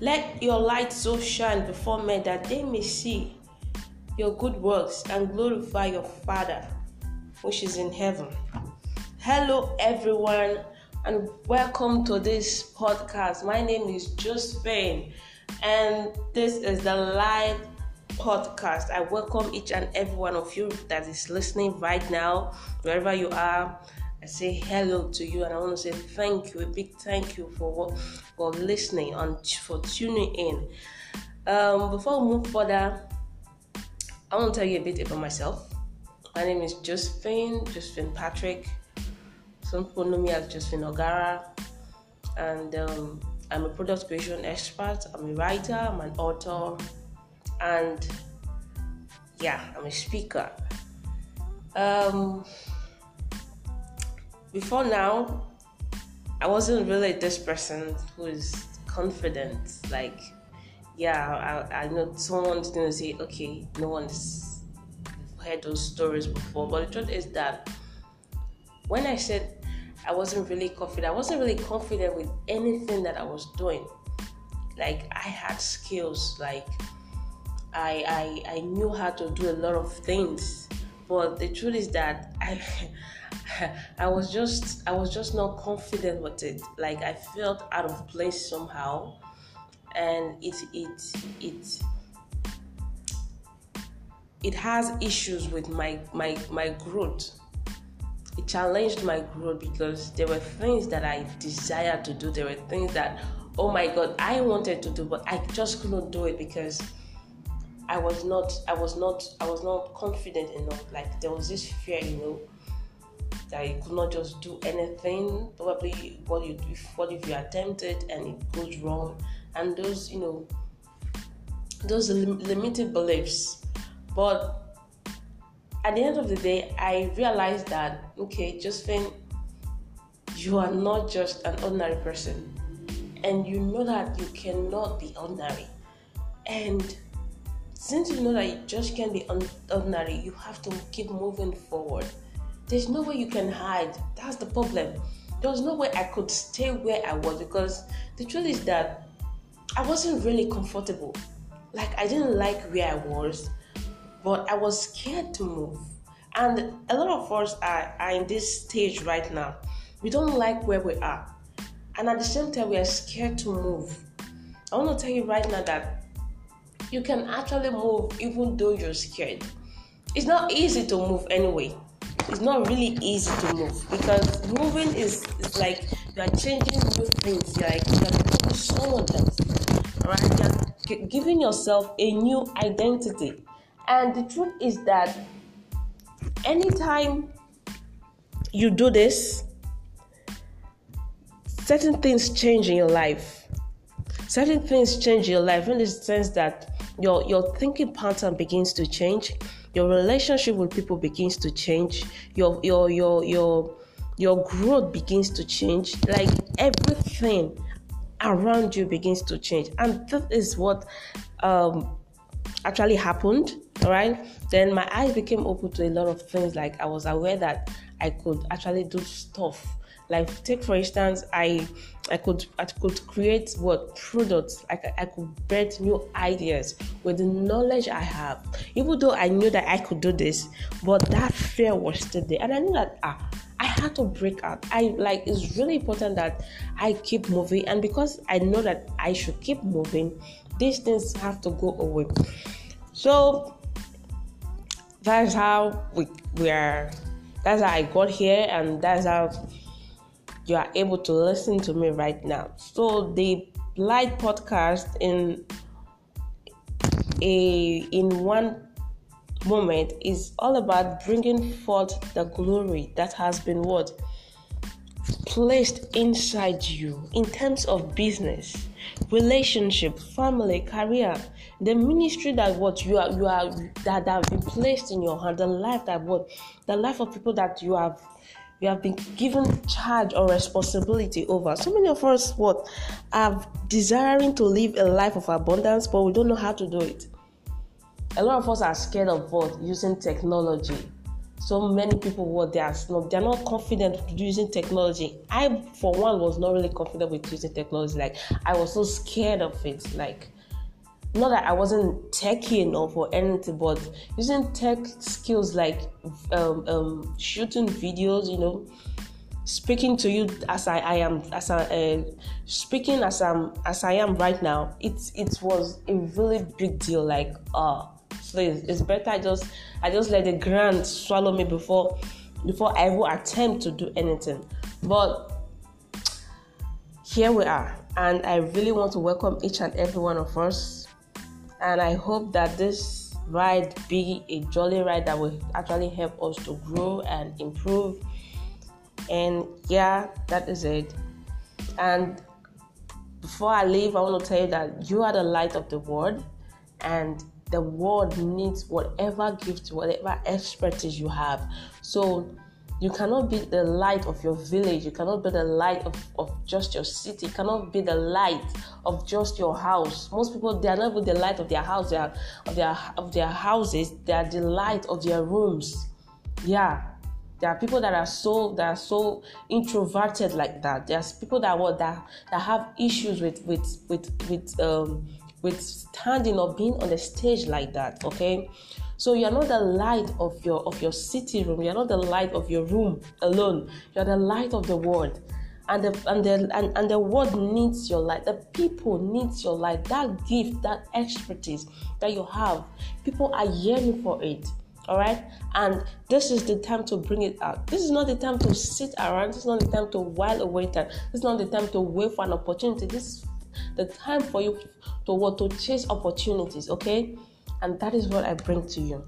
Let your light so shine before men that they may see your good works and glorify your Father which is in heaven. Hello, everyone, and welcome to this podcast. My name is Josephine, and this is the light podcast. I welcome each and every one of you that is listening right now, wherever you are. I say hello to you, and I want to say thank you, a big thank you for for listening and for tuning in. Um, before we move further, I want to tell you a bit about myself. My name is Josephine, Josephine Patrick. Some people know me as Josephine Ogara, and um, I'm a product creation expert. I'm a writer, I'm an author, and yeah, I'm a speaker. Um, before now, I wasn't really this person who is confident. Like, yeah, I, I know someone's gonna say, okay, no one's heard those stories before, but the truth is that when I said I wasn't really confident, I wasn't really confident with anything that I was doing. Like, I had skills, like, I, I, I knew how to do a lot of things, but the truth is that I. I was just I was just not confident with it. Like I felt out of place somehow, and it it it it has issues with my my my growth. It challenged my growth because there were things that I desired to do. There were things that oh my god I wanted to do, but I just couldn't do it because I was not I was not I was not confident enough. Like there was this fear, you know that you could not just do anything. Probably what you if what if you attempted and it goes wrong, and those you know those lim- limited beliefs. But at the end of the day, I realized that okay, Josephine, you are not just an ordinary person, and you know that you cannot be ordinary, and since you know that you just can't be ordinary, you have to keep moving forward there's no way you can hide. That's the problem. There was no way I could stay where I was because the truth is that I wasn't really comfortable. Like I didn't like where I was, but I was scared to move. And a lot of us are, are in this stage right now. We don't like where we are. And at the same time, we are scared to move. I want to tell you right now that you can actually move even though you're scared. It's not easy to move anyway it's not really easy to move because moving is, is like you are changing new things. You're like you're becoming someone else. Alright, you're giving yourself a new identity. And the truth is that anytime you do this, certain things change in your life. Certain things change in your life in the sense that your your thinking pattern begins to change your relationship with people begins to change your your your your your growth begins to change like everything around you begins to change. And that is what um actually happened all right then my eyes became open to a lot of things like i was aware that i could actually do stuff like take for instance, I I could I could create what products like I, could bet new ideas with the knowledge I have. Even though I knew that I could do this, but that fear was still there, and I knew that ah I had to break out. I like it's really important that I keep moving, and because I know that I should keep moving, these things have to go away. So that's how we we are. That's how I got here, and that's how you are able to listen to me right now. So the light podcast in a in one moment is all about bringing forth the glory that has been what placed inside you in terms of business relationship family career the ministry that what you are you are that, that have been placed in your hand the life that what the life of people that you have you have been given charge or responsibility over. So many of us what are desiring to live a life of abundance, but we don't know how to do it. A lot of us are scared of what using technology. So many people were they are not they're not confident using technology. I for one was not really confident with using technology. Like I was so scared of it. Like not that I wasn't techy enough or anything, but using tech skills like um, um, shooting videos, you know, speaking to you as I, I am, as I uh, speaking as I'm as I am right now. It it was a really big deal. Like, uh please, it's better I just I just let the ground swallow me before before I will attempt to do anything. But here we are, and I really want to welcome each and every one of us and I hope that this ride be a jolly ride that will actually help us to grow and improve. And yeah, that is it. And before I leave, I want to tell you that you are the light of the world, and the world needs whatever gift, whatever expertise you have. So you cannot be the light of your village. You cannot be the light of, of just your city. You cannot be the light of just your house. Most people they are not even the light of their house, they are, of their of their houses. They are the light of their rooms. Yeah. There are people that are so that are so introverted like that. There's people that what that, that have issues with with with with um with standing or being on the stage like that. Okay. So you're not the light of your of your city room. You're not the light of your room alone. You're the light of the world. And the and the and, and the world needs your light. The people needs your light. That gift, that expertise that you have. People are yearning for it. All right, and this is the time to bring it out. This is not the time to sit around. This is not the time to while away time. This is not the time to wait for an opportunity. This is the time for you to what to chase opportunities. Okay, and that is what I bring to you.